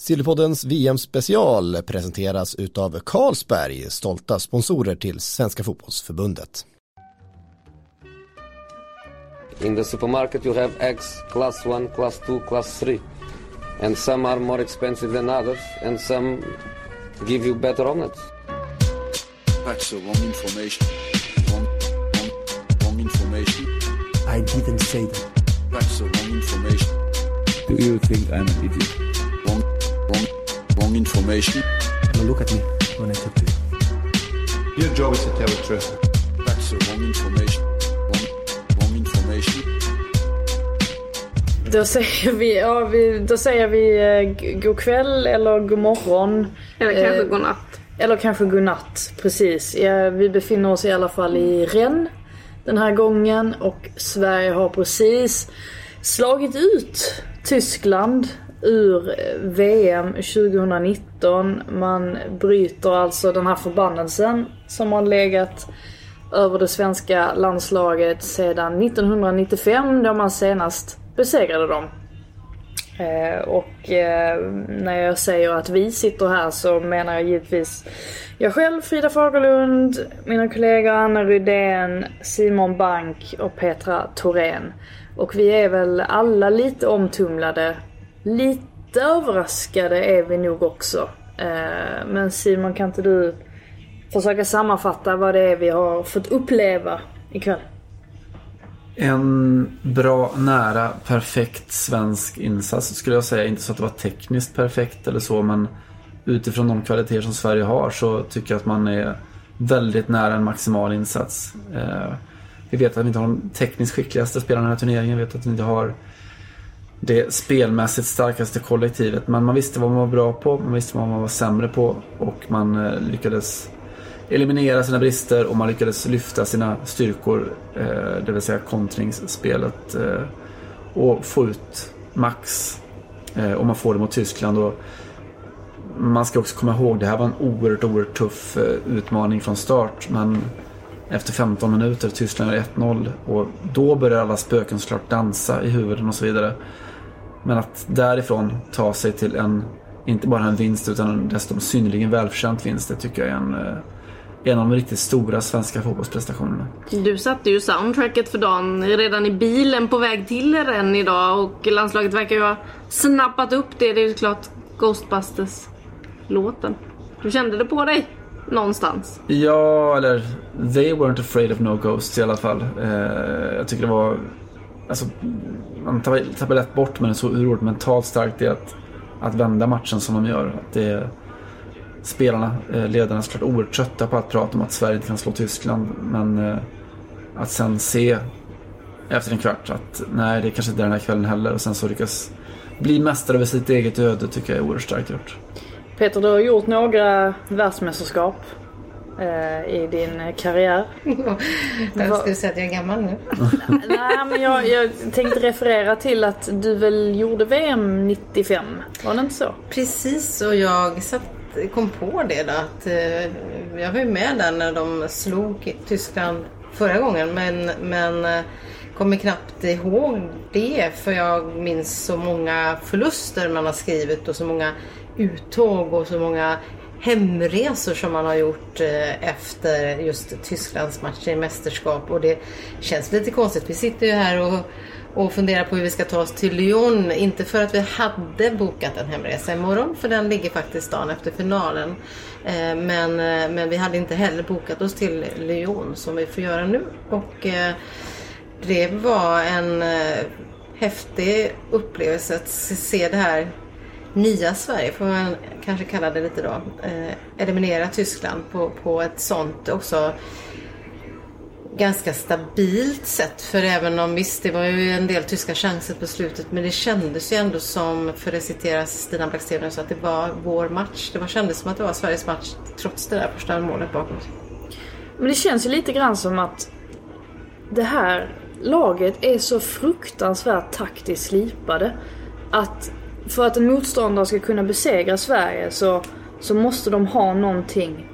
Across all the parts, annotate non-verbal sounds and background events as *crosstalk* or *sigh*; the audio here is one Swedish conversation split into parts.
Sillypoddens VM-special presenteras utav Carlsberg, stolta sponsorer till Svenska Fotbollsförbundet. In the supermarket you have eggs class 1, class 2, class 3. And some are more expensive than others and some give you better omelets. That's the wrong information. Wrong, wrong, wrong information. I didn't say that. That's the wrong information. Do you think I'm an idiot? Wrong, wrong, information. Now look at me when I talk to you. Your job is to tell the truth. That's the wrong information. Wrong, wrong information. Då säger vi, ja, vi, då säger vi eh, god kväll eller god morgon. Eller kanske Eh, godnatt. Eller kanske godnatt, precis. Ja, vi befinner oss i alla fall i Rennes den här gången och Sverige har precis slagit ut Tyskland ur eh, VM 2019. Man bryter alltså den här förbannelsen som har legat över det svenska landslaget sedan 1995 då man senast besegrade dem. Eh, och eh, när jag säger att vi sitter här så menar jag givetvis jag själv, Frida Fagerlund, mina kollegor Anna Rydén, Simon Bank och Petra Thorén. Och vi är väl alla lite omtumlade. Lite överraskade är vi nog också. Eh, men Simon, kan inte du försöka sammanfatta vad det är vi har fått uppleva ikväll? En bra, nära, perfekt svensk insats skulle jag säga. Inte så att det var tekniskt perfekt eller så men utifrån de kvaliteter som Sverige har så tycker jag att man är väldigt nära en maximal insats. Eh, vi vet att vi inte har de tekniskt skickligaste spelarna i den här turneringen. Vi vet att vi inte har det spelmässigt starkaste kollektivet. Men man visste vad man var bra på, man visste vad man var sämre på och man eh, lyckades eliminera sina brister och man lyckades lyfta sina styrkor, eh, det vill säga kontringsspelet eh, och få ut max. Och man får det mot Tyskland. Och man ska också komma ihåg, det här var en oerhört, oerhört tuff utmaning från start. Men efter 15 minuter, Tyskland gör 1-0 och då börjar alla spöken såklart dansa i huvuden och så vidare. Men att därifrån ta sig till en, inte bara en vinst utan en dessutom synnerligen välförtjänt vinst, det tycker jag är en, eh, en av de riktigt stora svenska fotbollsprestationerna. Du satte ju soundtracket för dagen redan i bilen på väg till Rennes idag och landslaget verkar ju ha snappat upp det. Det är ju klart Ghostbusters-låten. Du kände det på dig någonstans? Ja, eller they weren't afraid of no ghosts i alla fall. Eh, jag tycker det var... Alltså, man tappar, lätt bort men det är så oerhört mentalt starkt det att, att vända matchen som de gör. Att det, spelarna, eh, ledarna är såklart oerhört trötta på att prata om att Sverige inte kan slå Tyskland. Men eh, att sen se efter en kvart att nej, det kanske inte är den här kvällen heller. Och sen så lyckas bli mästare över sitt eget öde tycker jag är oerhört starkt gjort. Peter, du har gjort några världsmästerskap i din karriär. *laughs* Jag skulle säga att jag är gammal nu. *laughs* Nej, men jag, jag tänkte referera till att du väl gjorde VM 95? Var det inte så? Precis, och jag satt, kom på det då att eh, jag var ju med där när de slog Tyskland förra gången men, men eh, kommer knappt ihåg det för jag minns så många förluster man har skrivit och så många uttåg och så många hemresor som man har gjort eh, efter just Tysklands match i mästerskap och det känns lite konstigt. Vi sitter ju här och, och funderar på hur vi ska ta oss till Lyon. Inte för att vi hade bokat en hemresa imorgon för den ligger faktiskt dagen efter finalen. Eh, men, eh, men vi hade inte heller bokat oss till Lyon som vi får göra nu. Och det var en häftig upplevelse att se det här nya Sverige, får man kanske kalla det lite då, eh, eliminera Tyskland på, på ett sånt också ganska stabilt sätt. För även om visst, det var ju en del tyska chanser på slutet, men det kändes ju ändå som, för att citera Stina Blackstenius, så att det var vår match. Det var, kändes som att det var Sveriges match trots det där första målet bakåt. Men det känns ju lite grann som att det här laget är så fruktansvärt taktiskt slipade. Att för att en motståndare ska kunna besegra Sverige så, så måste de ha någonting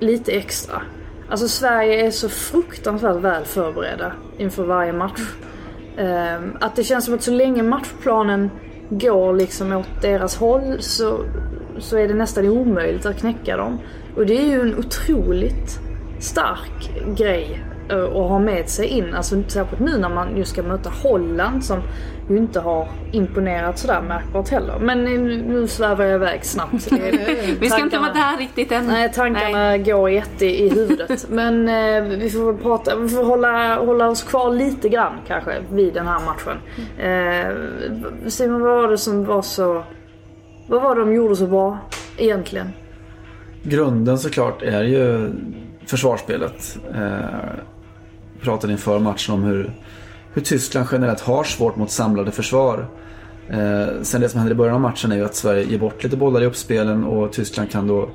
lite extra. Alltså Sverige är så fruktansvärt väl förberedda inför varje match. Ehm, att det känns som att så länge matchplanen går liksom åt deras håll så, så är det nästan omöjligt att knäcka dem. Och det är ju en otroligt stark grej eh, att ha med sig in. Alltså särskilt nu när man just ska möta Holland som ju inte har imponerat sådär märkbart heller. Men nu, nu svävar jag iväg snabbt. *laughs* Vi ska inte vara där riktigt än. Nej, tankarna går jätte i huvudet. *laughs* Men eh, vi får prata, vi får hålla, hålla oss kvar lite grann kanske vid den här matchen. Eh, Simon, vad var det som var så... Vad var det de gjorde så bra egentligen? Grunden såklart är ju försvarsspelet. Eh, pratade inför matchen om hur, hur Tyskland generellt har svårt mot samlade försvar. Eh, sen det som händer i början av matchen är ju att Sverige ger bort lite bollar i uppspelen och Tyskland kan då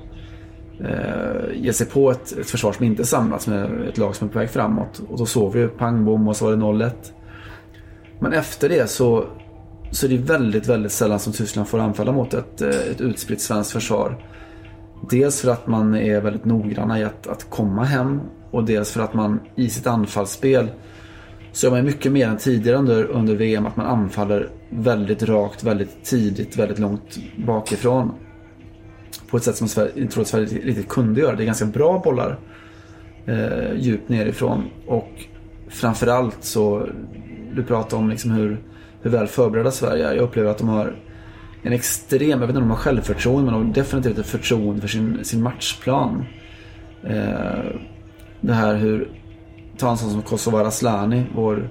eh, ge sig på ett, ett försvar som inte är samlat med ett lag som är på väg framåt. Och då såg vi ju pang bom och så var det 0-1. Men efter det så, så är det väldigt, väldigt sällan som Tyskland får anfalla mot ett, eh, ett utspritt svenskt försvar. Dels för att man är väldigt noggranna i att, att komma hem och dels för att man i sitt anfallsspel så man mycket mer än tidigare under, under VM att man anfaller väldigt rakt, väldigt tidigt, väldigt långt bakifrån. På ett sätt som Sverige, jag tror att Sverige riktigt kunde göra. Det är ganska bra bollar eh, djupt nerifrån och framförallt så, du pratar om liksom hur, hur väl förberedda Sverige är. Jag upplever att de har en extrem, jag vet inte om de har självförtroende, men de har definitivt ett förtroende för sin, sin matchplan. Eh, det här hur, ta en sån som Kosovare Asllani, vår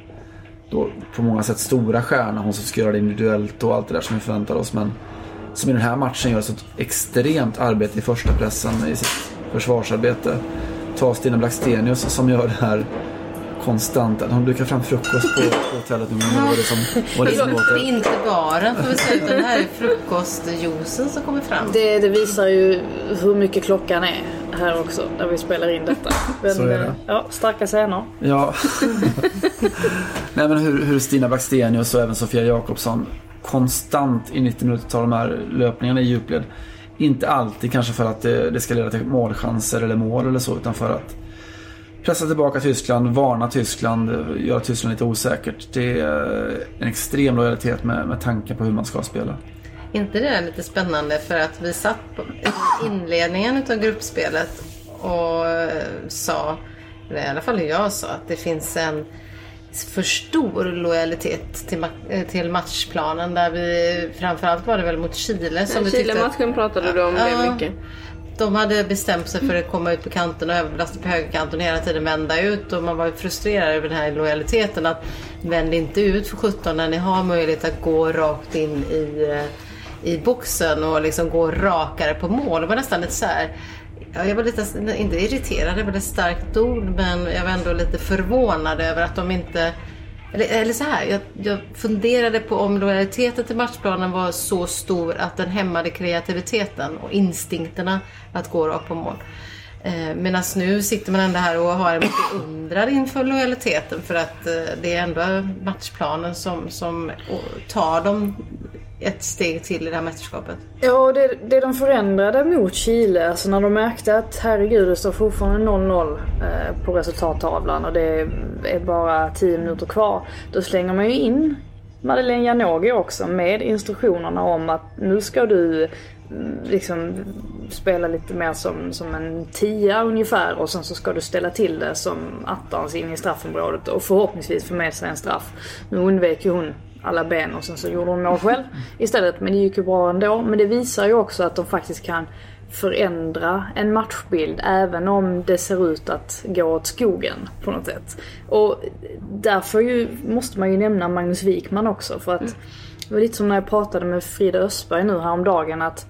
då på många sätt stora stjärna, hon som ska göra det individuellt och allt det där som vi förväntar oss. Men som i den här matchen gör så ett extremt arbete i första pressen i sitt försvarsarbete. Ta Stina Blackstenius som gör det här konstant. Hon dukar fram frukost på, på hotellet nu. Men var det som, vad var det som Det är inte baren får vi säga utan det här är frukostjuicen som kommer fram. Det, det visar ju hur mycket klockan är här också när vi spelar in detta. Men, Så är det. eh, Ja, starka scener. Ja. *laughs* Nej men hur, hur Stina Blackstenius och även Sofia Jakobsson konstant i 90 minuter tar de här löpningarna i djupled. Inte alltid kanske för att det, det ska leda till målchanser eller mål eller så utan för att pressa tillbaka Tyskland, varna Tyskland, göra Tyskland lite osäkert. Det är en extrem lojalitet med, med tanke på hur man ska spela. Inte det där lite spännande för att vi satt i inledningen av gruppspelet och eh, sa, eller i alla fall jag sa, att det finns en för stor lojalitet till, ma- eh, till matchplanen där vi framförallt var det väl mot Chile som vi tyckte att- Chile-matchen pratade du om Ja. det mycket. de hade bestämt sig för att komma ut på kanten och överbelasta på högerkanten och hela tiden vända ut. Och man var ju frustrerad över den här lojaliteten. Att vänd inte ut för 17 när ni har möjlighet att gå rakt in i, eh, i boxen och liksom gå rakare på mål. Det var nästan lite så här. Ja, jag var lite, inte irriterad, det var ett starkt ord, men jag var ändå lite förvånad över att de inte eller, eller så här, jag, jag funderade på om lojaliteten till matchplanen var så stor att den hämmade kreativiteten och instinkterna att gå rakt på mål. Eh, Medan nu sitter man ändå här och har en beundran undrar inför lojaliteten för att eh, det är ändå matchplanen som, som tar dem ett steg till i det här mästerskapet. Ja, det, det de förändrade mot Chile, alltså när de märkte att herregud det står fortfarande 0-0 eh, på resultattavlan och det är bara 10 minuter kvar. Då slänger man ju in Madeleine Janogy också med instruktionerna om att nu ska du mm, liksom spela lite mer som, som en tia ungefär och sen så ska du ställa till det som attans in i straffområdet och förhoppningsvis få med sig en straff. Nu undvek ju hon alla ben och sen så gjorde hon mål själv istället. Men det gick ju bra ändå. Men det visar ju också att de faktiskt kan förändra en matchbild även om det ser ut att gå åt skogen på något sätt. Och därför ju, måste man ju nämna Magnus Wikman också för att det var lite som när jag pratade med Frida Östberg nu häromdagen att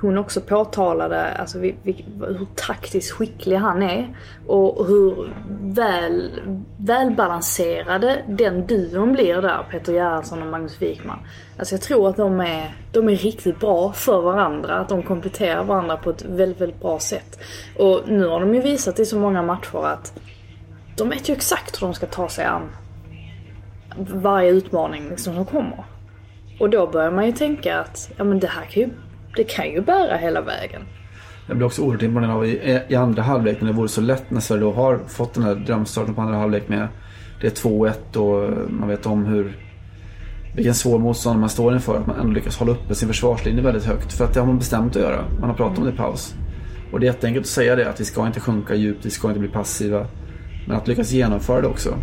hon också påtalade alltså, vi, vi, hur taktiskt skicklig han är och hur väl, välbalanserade den duon blir där, Peter Gerhardsson och Magnus Wikman. Alltså jag tror att de är, de är riktigt bra för varandra, att de kompletterar varandra på ett väldigt, väldigt bra sätt. Och nu har de ju visat i så många matcher att de vet ju exakt hur de ska ta sig an varje utmaning liksom som kommer. Och då börjar man ju tänka att ja, men det här kan ju, det kan ju bära hela vägen. Jag blir också oerhört imponerad av i, i andra halvlek när det vore så lätt när Sverige då har fått den här drömstarten på andra halvlek med det är 2-1 och man vet om hur vilken svår motståndare man står inför. Att man ändå lyckas hålla uppe sin försvarslinje väldigt högt. För att det har man bestämt att göra. Man har pratat om det i paus. Och det är jätteenkelt att säga det att vi ska inte sjunka djupt, vi ska inte bli passiva. Men att lyckas genomföra det också.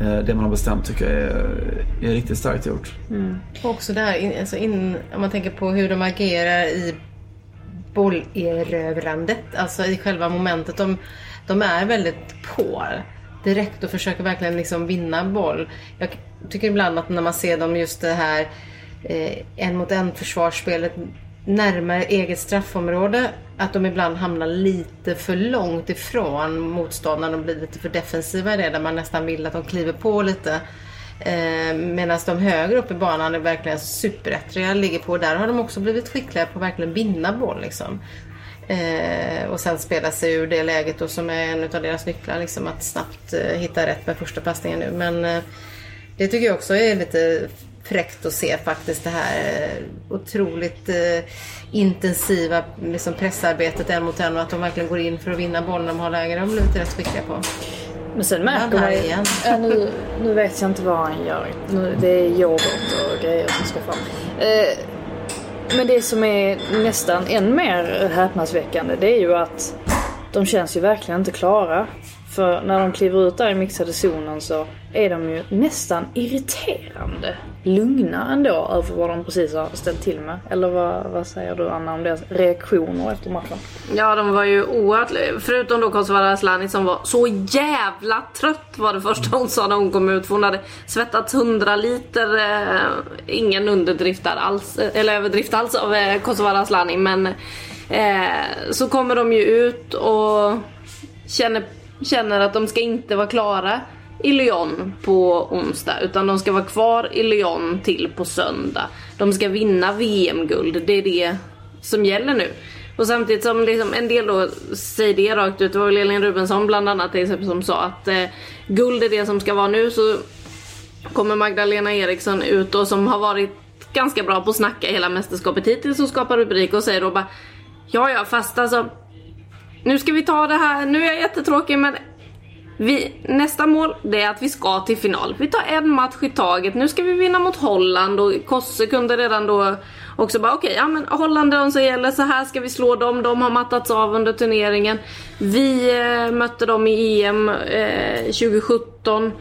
Eh, det man har bestämt tycker jag är, är riktigt starkt gjort. Mm. Och också där, här, alltså in, om man tänker på hur de agerar i bollerövrandet, alltså i själva momentet. De, de är väldigt på direkt och försöker verkligen liksom vinna boll. Jag tycker ibland att när man ser dem just det här eh, en mot en försvarsspelet närmare eget straffområde, att de ibland hamnar lite för långt ifrån motståndaren och blir lite för defensiva i det, där man nästan vill att de kliver på lite. Eh, Medan de högre upp i banan är verkligen superettriga, ligger på. Där har de också blivit skickliga på att verkligen vinna boll. Liksom. Eh, och sen spela sig ur det läget då, som är en av deras nycklar. Liksom, att snabbt eh, hitta rätt med första passningen nu. Men eh, det tycker jag också är lite fräckt att se faktiskt. Det här eh, otroligt eh, intensiva liksom, pressarbetet en mot en och att de verkligen går in för att vinna bollen de har läge. Det har de blivit rätt skickliga på. Men sen märker man ju... igen. Ja, nu, nu vet jag inte vad han gör. Nu, det är yoghurt och grejer som ska fram. Eh, men det som är nästan än mer häpnadsväckande det är ju att de känns ju verkligen inte klara. För när de kliver ut där i mixade zonen så är de ju nästan irriterande lugna ändå över vad de precis har ställt till med. Eller vad, vad säger du Anna om deras reaktioner efter matchen? Ja, de var ju oerhört... Förutom då Kosovare Asllani som var så jävla trött var det första hon sa när hon kom ut. För hon hade svettats 100 liter. Eh, ingen underdrift där alls. Eh, eller överdrift alls av eh, Kosovare Asllani. Men eh, så kommer de ju ut och känner, känner att de ska inte vara klara i Lyon på onsdag utan de ska vara kvar i Lyon till på söndag. De ska vinna VM-guld, det är det som gäller nu. Och samtidigt som liksom en del då säger det rakt ut, det var väl Elin Rubensson bland annat till exempel som sa att eh, guld är det som ska vara nu så kommer Magdalena Eriksson ut och som har varit ganska bra på att snacka hela mästerskapet hittills och skapar rubrik och säger då bara Ja ja fast alltså Nu ska vi ta det här, nu är jag jättetråkig men vi, nästa mål det är att vi ska till final. Vi tar en match i taget. Nu ska vi vinna mot Holland och Kosse kunde redan då också bara okej, ja men Holland är de som gäller, så här ska vi slå dem. De har mattats av under turneringen. Vi eh, mötte dem i EM eh, 2017.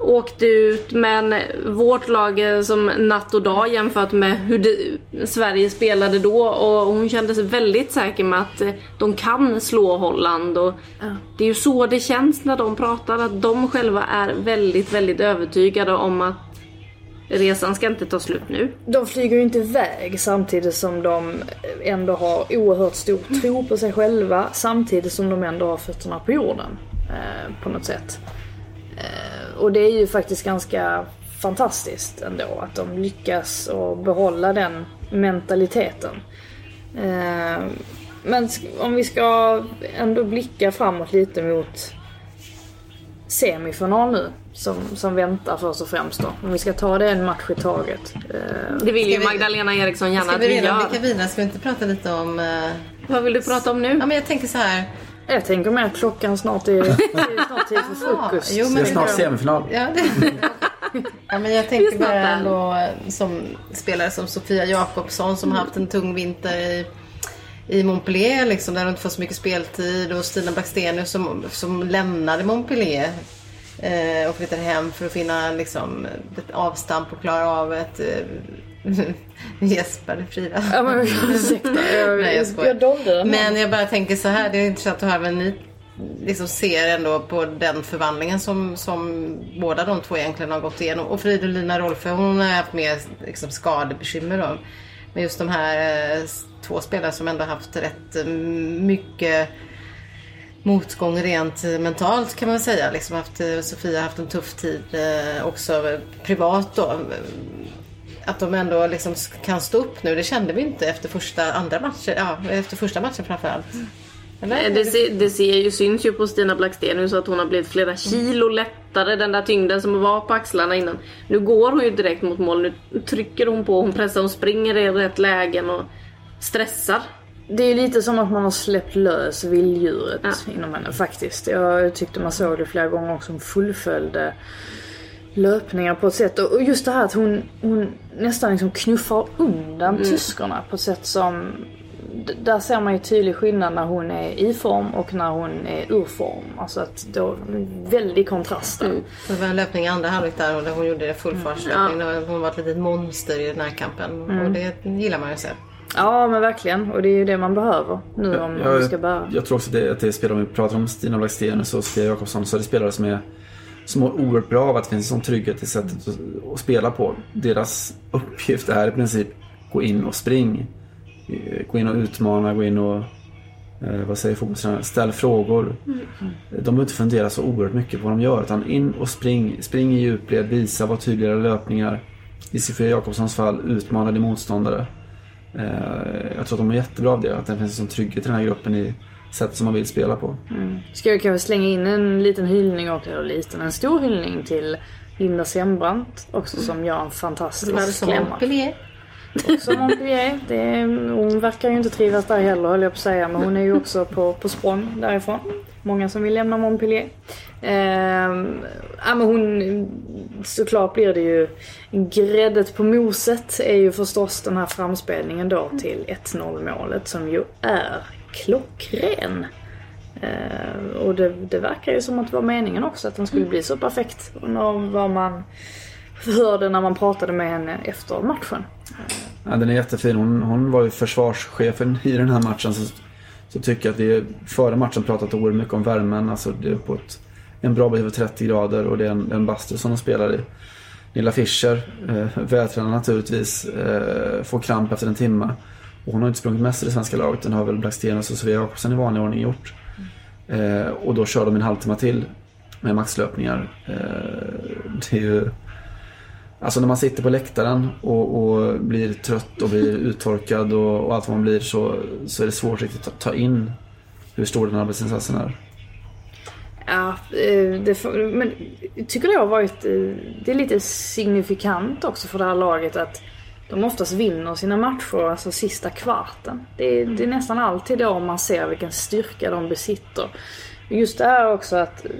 Åkte ut men vårt lag som natt och dag jämfört med hur det, Sverige spelade då och hon kände sig väldigt säker med att de kan slå Holland och det är ju så det känns när de pratar att de själva är väldigt väldigt övertygade om att resan ska inte ta slut nu. De flyger ju inte iväg samtidigt som de ändå har oerhört stor tro på sig själva samtidigt som de ändå har fötterna på jorden. Eh, på något sätt. Eh, och det är ju faktiskt ganska fantastiskt ändå att de lyckas att behålla den mentaliteten. Eh, men om vi ska ändå blicka framåt lite mot semifinal nu som, som väntar först och främst då. Om vi ska ta det en match i taget. Eh, Det vill ju Ska vi- Magdalena Eriksson gärna Ska att vi vi redan gör. blicka vidare? Ska vi inte prata lite om... Vad vill du prata om nu? Ja men jag tänker så här. Jag tänker mer att klockan snart är, är snart tid för *laughs* frukost. Jo, Det är snart semifinal. Ja, det... ja, men jag tänker bara ändå som spelare som Sofia Jakobsson som har haft en tung vinter i, i Montpellier liksom, där hon inte får så mycket speltid och Stina Blackstenius som, som lämnade Montpellier eh, och flyttade hem för att finna liksom, ett avstamp och klara av ett eh, *laughs* Jesper Frida. Ja men *laughs* ursäkta, jag, Nej, jag skojar. jag dolde den. Men jag bara tänker så här, det är intressant att höra vad ni liksom ser ändå på den förvandlingen som, som båda de två egentligen har gått igenom. Och Fridolina Rolfö, hon har haft mer liksom, skadebekymmer då. Men just de här eh, två spelarna som ändå haft rätt eh, mycket motgång rent eh, mentalt kan man säga. Liksom haft, Sofia har haft en tuff tid eh, också privat då. Att de ändå liksom kan stå upp nu, det kände vi inte efter första, andra matchen, ja, efter första matchen framförallt. Eller? Det, ser, det ser ju, syns ju på Stina Blackstenius att hon har blivit flera kilo lättare. Den där tyngden som var på axlarna innan. Nu går hon ju direkt mot mål. Nu trycker hon på, hon pressar, hon springer i rätt lägen och stressar. Det är lite som att man har släppt lös vilddjuret Ja. inom henne faktiskt. Jag tyckte man såg det flera gånger också. Hon fullföljde löpningar på ett sätt. Och just det här att hon, hon nästan liksom knuffar undan tyskarna på ett sätt som... Där ser man ju tydlig skillnad när hon är i form och när hon är ur form. Alltså att då, väldig kontrast där. Det var en löpning i andra halvlek där och där hon gjorde det fullfartslöpning. Mm. Hon var ett litet monster i den här kampen. Och det gillar man ju att se. Ja men verkligen. Och det är ju det man behöver nu om Jag- man ska bära. Jag tror också det, att det är spelare, om vi pratar om Stina Blackstenius och Sofia Jakobsson, så är det spelare som är som mår oerhört bra av att det finns en sån trygghet i sättet att, att spela på. Deras uppgift är i princip gå in och spring. Eh, Gå in och utmana, gå in och eh, vad säger fotbollstränaren? Ställ frågor. De behöver inte fundera så oerhört mycket på vad de gör utan in och spring. Spring i djupled, visa, var tydligare löpningar. I Sofia Jakobssons fall, utmana din motståndare. Eh, Jag tror att de är jättebra av det, att det finns en sån trygghet i den här gruppen i sättet som man vill spela på. Ska jag kanske slänga in en liten hyllning och eller liten, en stor hyllning till Linda Sembrant också som gör en fantastisk klämma. Montpellier. Också Montpellier. Det är, hon verkar ju inte trivas där heller höll jag på att säga. Men hon är ju också på, på språng därifrån. Många som vill lämna Montpellier. Ja, men hon, såklart blir det ju gräddet på moset är ju förstås den här framspelningen då till 1-0 målet som ju är klockren. Ehm, och det, det verkar ju som att det var meningen också att den skulle bli så perfekt. Vad man hörde när man pratade med henne efter matchen. Ja, den är jättefin. Hon, hon var ju försvarschefen i den här matchen. Så, så tycker jag att vi före matchen pratat oerhört mycket om värmen. Alltså det är på ett, en bra bit över 30 grader och det är en, en bastu som de spelar i. Nilla Fischer, eh, vältränad naturligtvis, eh, får kramp efter en timme. Och hon har inte sprungit mest i det svenska laget. Den har väl Blackstenius och Sofia Jakobsen i vanlig ordning gjort. Eh, och då kör de en halvtimme till med maxlöpningar. Eh, det är ju... Alltså när man sitter på läktaren och, och blir trött och blir uttorkad och, och allt vad man blir så, så är det svårt riktigt att ta in hur stor den arbetsinsatsen är. Ja, eh, det, men jag tycker det har varit, eh, det är lite signifikant också för det här laget att de oftast vinner sina matcher, alltså sista kvarten. Det är, det är nästan alltid då man ser vilken styrka de besitter. Just det här också att eh,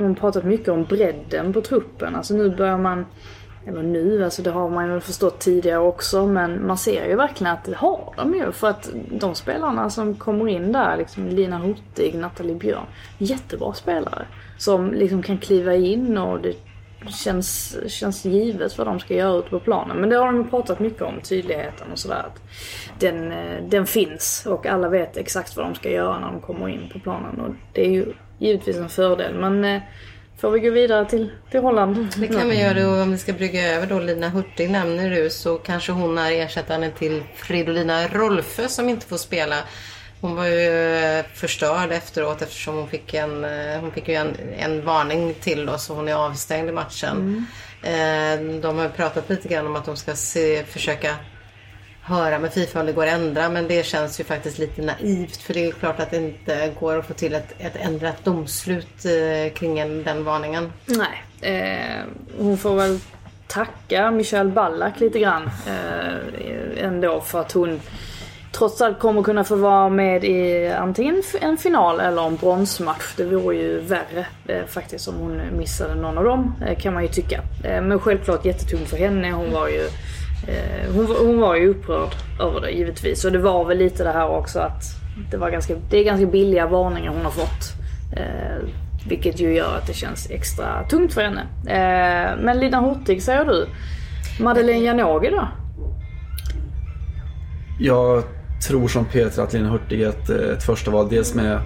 man pratat mycket om bredden på truppen. Alltså nu börjar man, eller nu, alltså det har man ju förstått tidigare också, men man ser ju verkligen att det har de ju. För att de spelarna som kommer in där, liksom Lina Hurtig, Nathalie Björn, jättebra spelare. Som liksom kan kliva in och det känns, känns givet vad de ska göra ute på planen. Men det har de ju pratat mycket om, tydligheten och sådär. Att den, eh, den finns och alla vet exakt vad de ska göra när de kommer in på planen. Och det är ju givetvis en fördel. Men eh, får vi gå vidare till, till Holland? Det kan vi göra och om vi ska brygga över då Lina Hurtig nämner du så kanske hon är ersättaren till Fridolina Rolfö som inte får spela. Hon var ju eh, förstörd efteråt eftersom hon fick en, eh, hon fick ju en, en varning till då så hon är avstängd i matchen. Eh, De har pratat lite grann om att de ska se, försöka höra med Fifa om det går att ändra men det känns ju faktiskt lite naivt för det är klart att det inte går att få till ett, ett ändrat domslut kring en, den varningen. Nej, eh, hon får väl tacka Michelle Ballack lite grann eh, ändå för att hon trots allt kommer kunna få vara med i antingen en final eller en bronsmatch. Det vore ju värre eh, faktiskt om hon missade någon av dem eh, kan man ju tycka. Eh, men självklart jättetungt för henne. Hon var ju eh, hon, hon var ju upprörd över det givetvis. Och det var väl lite det här också att det, var ganska, det är ganska billiga varningar hon har fått. Eh, vilket ju gör att det känns extra tungt för henne. Eh, men Lina Hurtig säger du. Madeleine Janogy då? Jag tror som Peter att Lena Hurtig är ett, eh, ett första val. Dels med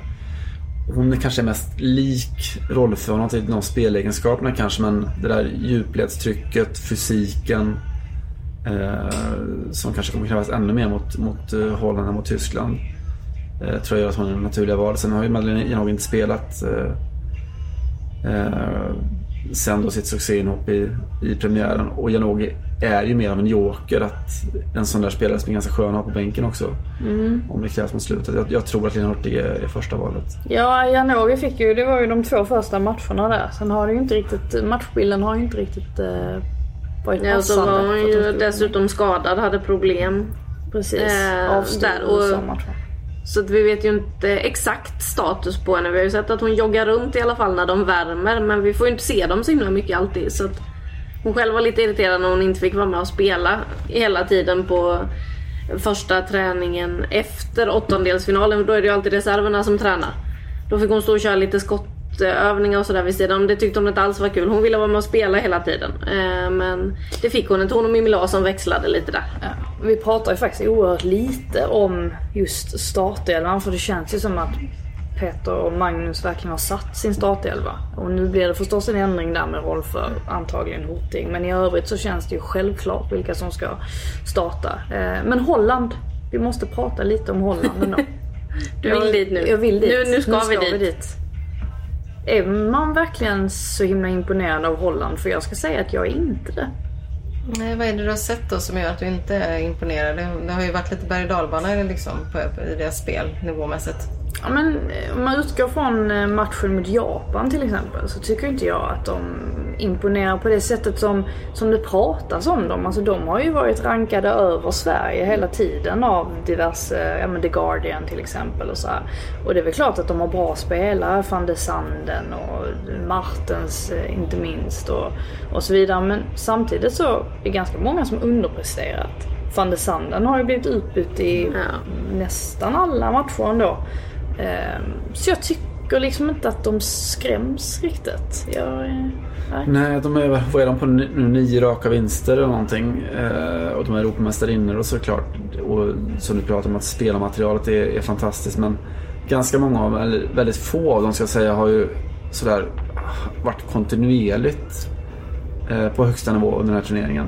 hon är kanske mest lik Rolfö. Hon har typ inte de spelegenskaperna kanske men det där djupledstrycket, fysiken. Eh, som kanske kommer krävas ännu mer mot, mot eh, Holland än mot Tyskland. Eh, tror jag gör att hon är det naturliga valet. Sen har ju Madeleine Janogy inte spelat eh, eh, sen då sitt succéinhopp i, i premiären. Och Janogy är ju mer av en joker. Att en sån där spelare som är ganska skön att ha på bänken också. Om det krävs mot slutet. Jag, jag tror att Lena Hurtig är, är första valet. Ja, Janogy fick ju, det var ju de två första matcherna där. Sen har det ju inte riktigt, matchbilden har ju inte riktigt eh, varit Ja, och så passande. var hon ju dessutom skadad, hade problem. Precis, eh, avstod där, och- USA-matchen. Så att vi vet ju inte exakt status på henne. Vi har ju sett att hon joggar runt i alla fall när de värmer. Men vi får ju inte se dem så himla mycket alltid. Så att Hon själv var lite irriterad när hon inte fick vara med och spela hela tiden på första träningen efter åttondelsfinalen. Då är det ju alltid reserverna som tränar. Då fick hon stå och köra lite skottövningar och sådär vid sidan. Det tyckte hon inte alls var kul. Hon ville vara med och spela hela tiden. Eh, Men det fick hon inte. Hon och Mimmi Larsson växlade lite där. Ja, vi pratar ju faktiskt oerhört lite om just startelvan för det känns ju som att Peter och Magnus verkligen har satt sin startelva. Och nu blir det förstås en ändring där med roll för antagligen Hurtig. Men i övrigt så känns det ju självklart vilka som ska starta. Eh, Men Holland, vi måste prata lite om Holland ändå. *laughs* Du vill Jag- dit nu? Jag vill dit. Nu- nu ska vi dit. Är man verkligen så himla imponerad av Holland? För jag ska säga att jag är inte det. Nej, vad är det du har sett då som gör att du inte är imponerad? Det, har ju varit lite berg och dalbana liksom, i deras spel nivåmässigt. Ja, men eh, om man utgår från eh, matchen mot Japan till exempel så tycker inte jag att de imponerar på det sättet som, som det pratas om dem. Alltså de har ju varit rankade över Sverige hela tiden av diverse, ja men The Guardian till exempel och så här. Och det är väl klart att de har bra spelare, van de Sanden och Martens eh, inte minst och, och så vidare. Men samtidigt så är det ganska många som underpresterat. Van de Sanden har ju blivit utbytt i nästan alla matcher ändå. Ehm, Så jag tycker liksom inte att de skräms riktigt. Jag, eh, nej. Nej, de är, de på nu? Nio raka vinster eller någonting. Eh, och de är Europamästarinnor och såklart. Och som du pratar om att spelarmaterialet är, är fantastiskt. Men ganska många av, eller väldigt få av dem ska jag säga, har ju sådär varit kontinuerligt eh, på högsta nivå under den här turneringen.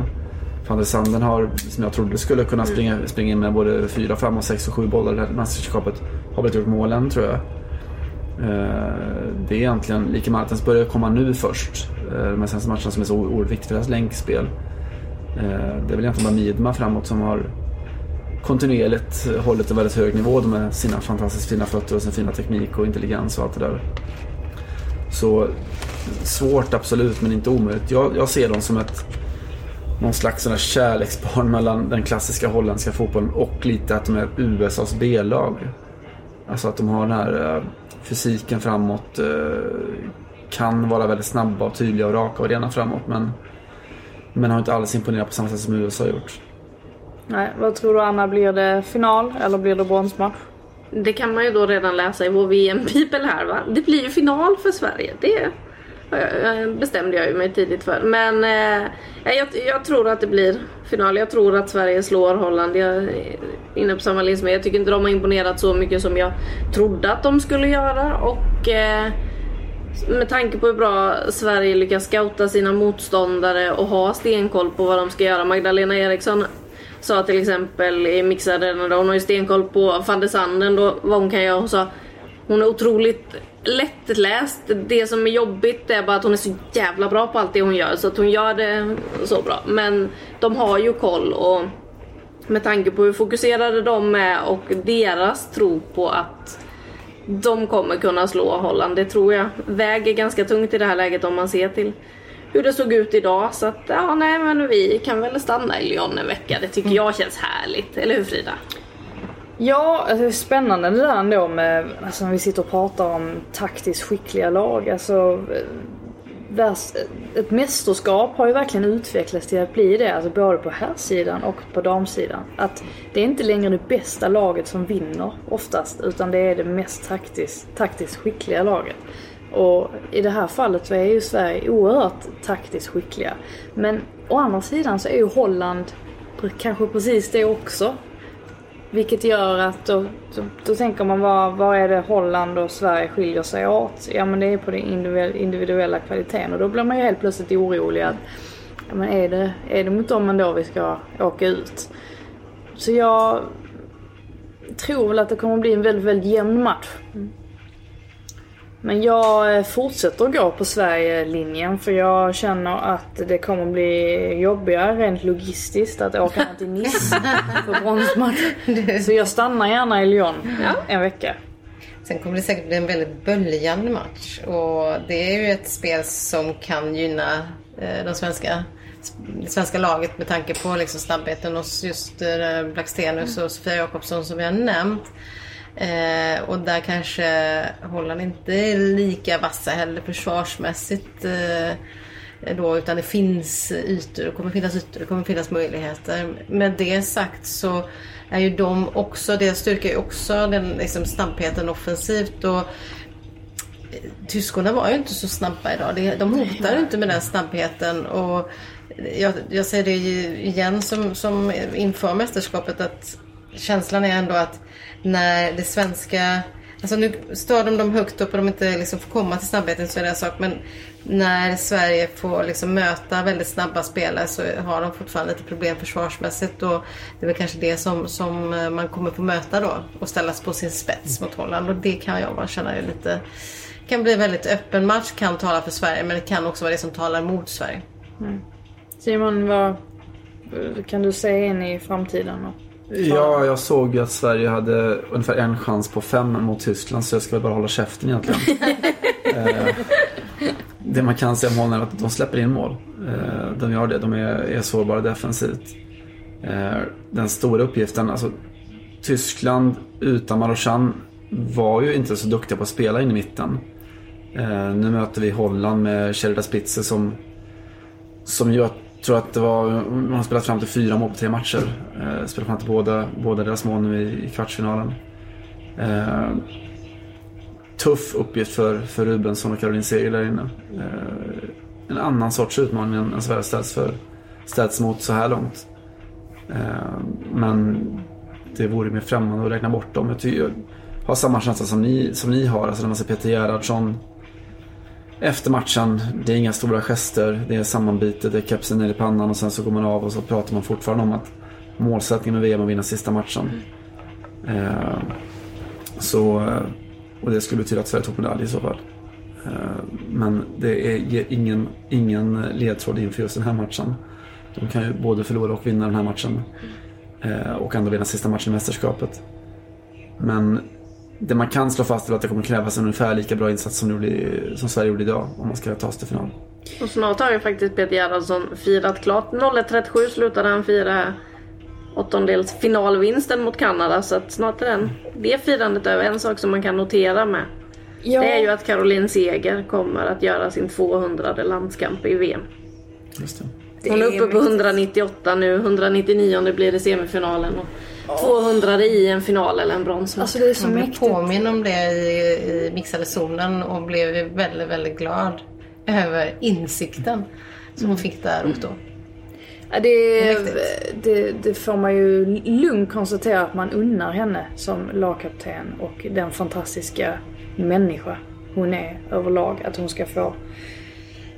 Van der Sanden har, som jag trodde skulle kunna springa, springa in med både 4, 5, och 6 och 7 bollar i det här mästerskapet, har väl inte gjort målen tror jag. Eh, Det är egentligen, Lika Martens börjar komma nu först. eh, De här senaste matcherna som är så oerhört viktiga för deras länkspel. Eh, Det är väl egentligen bara Midma framåt som har kontinuerligt hållit en väldigt hög nivå med sina fantastiskt fina fötter och sin fina teknik och intelligens och allt det där. Så svårt absolut, men inte omöjligt. Jag, jag ser dem som ett någon slags sån kärleksbarn mellan den klassiska holländska fotbollen och lite att de är USAs B-lag. Alltså att de har den här eh, fysiken framåt, eh, kan vara väldigt snabba och tydliga och raka och rena framåt men, men har inte alls imponerat på samma sätt som USA har gjort. nej. Vad tror du Anna, blir det final eller blir det bronsmatch? Det kan man ju då redan läsa i vår VM-bibel här va. Det blir ju final för Sverige. Det bestämde jag ju mig tidigt för. Men eh, jag, jag tror att det blir final. Jag tror att Sverige slår Holland. Jag är inne på samma linje. Jag tycker inte de har imponerat så mycket som jag trodde att de skulle göra. Och eh, med tanke på hur bra Sverige lyckas scouta sina motståndare och ha stenkoll på vad de ska göra. Magdalena Eriksson sa till exempel i mixaden, hon har ju stenkoll på van de Sanden då, vad hon kan göra. Hon sa hon är otroligt lättläst. Det som är jobbigt är bara att hon är så jävla bra på allt det hon gör. Så att hon gör det så bra. Men de har ju koll och med tanke på hur fokuserade de är och deras tro på att de kommer kunna slå Holland. Det tror jag väger ganska tungt i det här läget om man ser till hur det såg ut idag. Så att ja, nej men vi kan väl stanna i Lyon en vecka. Det tycker jag känns härligt. Eller hur Frida? Ja, alltså, det är spännande det där ändå med, alltså när vi sitter och pratar om taktiskt skickliga lag. Alltså, eh, eh, ett mästerskap har ju verkligen utvecklats till att bli det, alltså både på herrsidan och på damsidan. Att det är inte längre det bästa laget som vinner oftast, utan det är det mest taktiskt, taktiskt skickliga laget. Och i det här fallet så är ju Sverige oerhört taktiskt skickliga. Men å andra sidan så är ju Holland kanske precis det också. Vilket gör att då, då, då tänker man vad, vad är det Holland och Sverige skiljer sig åt? Ja men det är på den individuella, kvaliteten och då blir man ju helt plötsligt orolig att ja, men är, det, är det mot dem ändå vi ska åka ut? Så jag tror väl att det kommer bli en väldigt, väldigt jämn match. Mm. Men jag eh, fortsätter gå på Sverige-linjen för jag känner att det kommer bli jobbigare rent logistiskt att åka ner till Nice *laughs* för bronsmatch. Så jag stannar gärna i Lyon en vecka. Sen kommer det säkert bli en väldigt böljande match. Och det är ju ett spel som kan gynna eh, de svenska, det svenska laget med tanke på liksom snabbheten hos just eh, Blackstenius och Sofia Jakobsson som vi har nämnt. Eh, och där kanske Holland inte är lika vassa heller försvarsmässigt. Eh, eh, då, utan det finns ytor, det kommer finnas ytor, det kommer finnas möjligheter. Med det sagt så är ju de också, deras styrka är också den liksom, snabbheten offensivt. Och, Tyskorna var ju inte så snabba idag. De hotar inte med den snabbheten. Och jag, jag säger det igen som, som inför mästerskapet att känslan är ändå att när det svenska... Alltså nu stör de dem högt upp och de inte liksom får komma till snabbheten så är det en sak. Men när Sverige får liksom möta väldigt snabba spelare så har de fortfarande lite problem försvarsmässigt. Och det är väl kanske det som, som man kommer få möta då. Och ställas på sin spets mot Holland. Och det kan jag bara känna är lite kan bli en väldigt öppen match, kan tala för Sverige men det kan också vara det som talar mot Sverige. Mm. Simon, vad kan du se in i framtiden? Och... Ja, jag såg ju att Sverige hade ungefär en chans på fem mot Tyskland så jag ska väl bara hålla käften egentligen. *laughs* eh, det man kan säga om Holland är att de släpper in mål. Eh, de gör det, de är, är sårbara defensivt. Eh, den stora uppgiften, alltså Tyskland utan Marochan var ju inte så duktiga på att spela in i mitten. Eh, nu möter vi Holland med Sherida Spitze som, som jag tror att det var, man har spelat fram till fyra mål på tre matcher. Eh, spelat fram till båda, båda deras mål nu i, i kvartsfinalen. Eh, tuff uppgift för, för Rubensson och Caroline Seger där inne. Eh, en annan sorts utmaning än, än Sverige ställts, för, ställs mot så här långt. Eh, men det vore mer främmande att räkna bort dem. Jag, tycker, jag har samma känsla som ni, som ni har. Alltså när man ser Peter Gerhardsson efter matchen. Det är inga stora gester. Det är sammanbitet, det är kepsen ner i pannan och sen så går man av och så pratar man fortfarande om att målsättningen med VM är att vinna sista matchen. Eh, så, eh, och det skulle betyda att Sverige tog medalj i så fall. Eh, men det är, ger ingen, ingen ledtråd inför just den här matchen. De kan ju både förlora och vinna den här matchen. Eh, och ändå vinna sista matchen i mästerskapet. Men det man kan slå fast är att det kommer krävas en ungefär lika bra insats som, gjorde som Sverige gjorde idag om man ska ta sig till final. Och snart har ju faktiskt Peter Gerhardsson firat klart. 01.37 slutade han fira åttondels finalvinsten mot Kanada. Så att snart är den, det firandet över. En sak som man kan notera med. Ja, Det är ju att Caroline Seger kommer att göra sin 200 landskamp i VM. Just det. Hon är uppe på mäktigt. 198 nu. 199 blir det semifinalen. Och 200 i en final eller en bronsmatch. Alltså det är så Jag blev påminn om det i, i mixade zonen och blev väldigt, väldigt glad över insikten som hon fick där och då. Ja, det, det, det får man ju lugnt konstatera att man unnar henne som lagkapten och den fantastiska människa hon är överlag. Att hon ska få,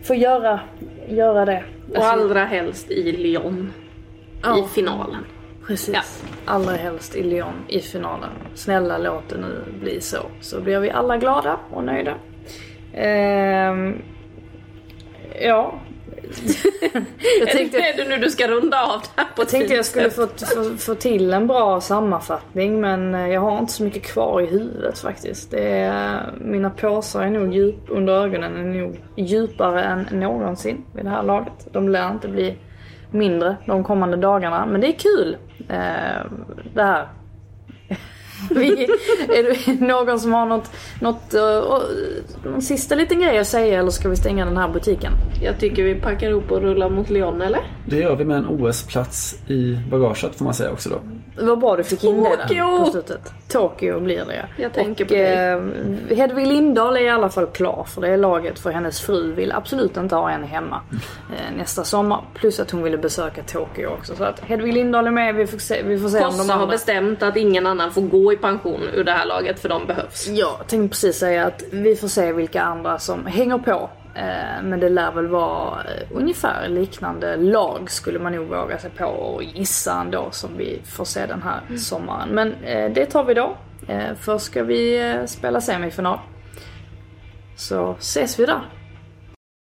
få göra, göra det. Och allra helst i Lyon. Ja. I finalen. Precis. Ja. Allra helst i Lyon i finalen. Snälla låt det nu bli så. Så blir vi alla glada och nöjda. Ehm, ja. *laughs* jag tänkte, är det nu du ska runda av det här på jag tänkte jag skulle få, få, få till en bra sammanfattning men eh, jag har inte så mycket kvar i huvudet faktiskt. Det är, mina påsar är nog djup under ögonen är nog djupare än någonsin vid det här laget. De lär inte bli mindre de kommande dagarna men det är kul. Eh, det här. Vi, är det någon som har något, något uh, någon sista liten grej att säga eller ska vi stänga den här butiken? Jag tycker vi packar ihop och rullar mot Lyon, eller? Det gör vi med en OS-plats i bagaget får man säga också då. Var bra du fick in det där Tokyo! på slutet. Tokyo blir det ja. Jag tänker och, på dig. Eh, Hedvig Lindahl är i alla fall klar för det är laget för hennes fru vill absolut inte ha henne hemma eh, nästa sommar. Plus att hon ville besöka Tokyo också. Så att Hedvig Lindahl är med, vi får se, vi får se om de Kossa har andra... bestämt att ingen annan får gå i pension ur det här laget för de behövs. Ja, jag tänkte precis säga att vi får se vilka andra som hänger på. Eh, Men det lär väl vara eh, ungefär liknande lag skulle man nog våga sig på och gissa ändå som vi får se den här sommaren. Men eh, det tar vi då. Först ska vi spela semifinal. Så ses vi där.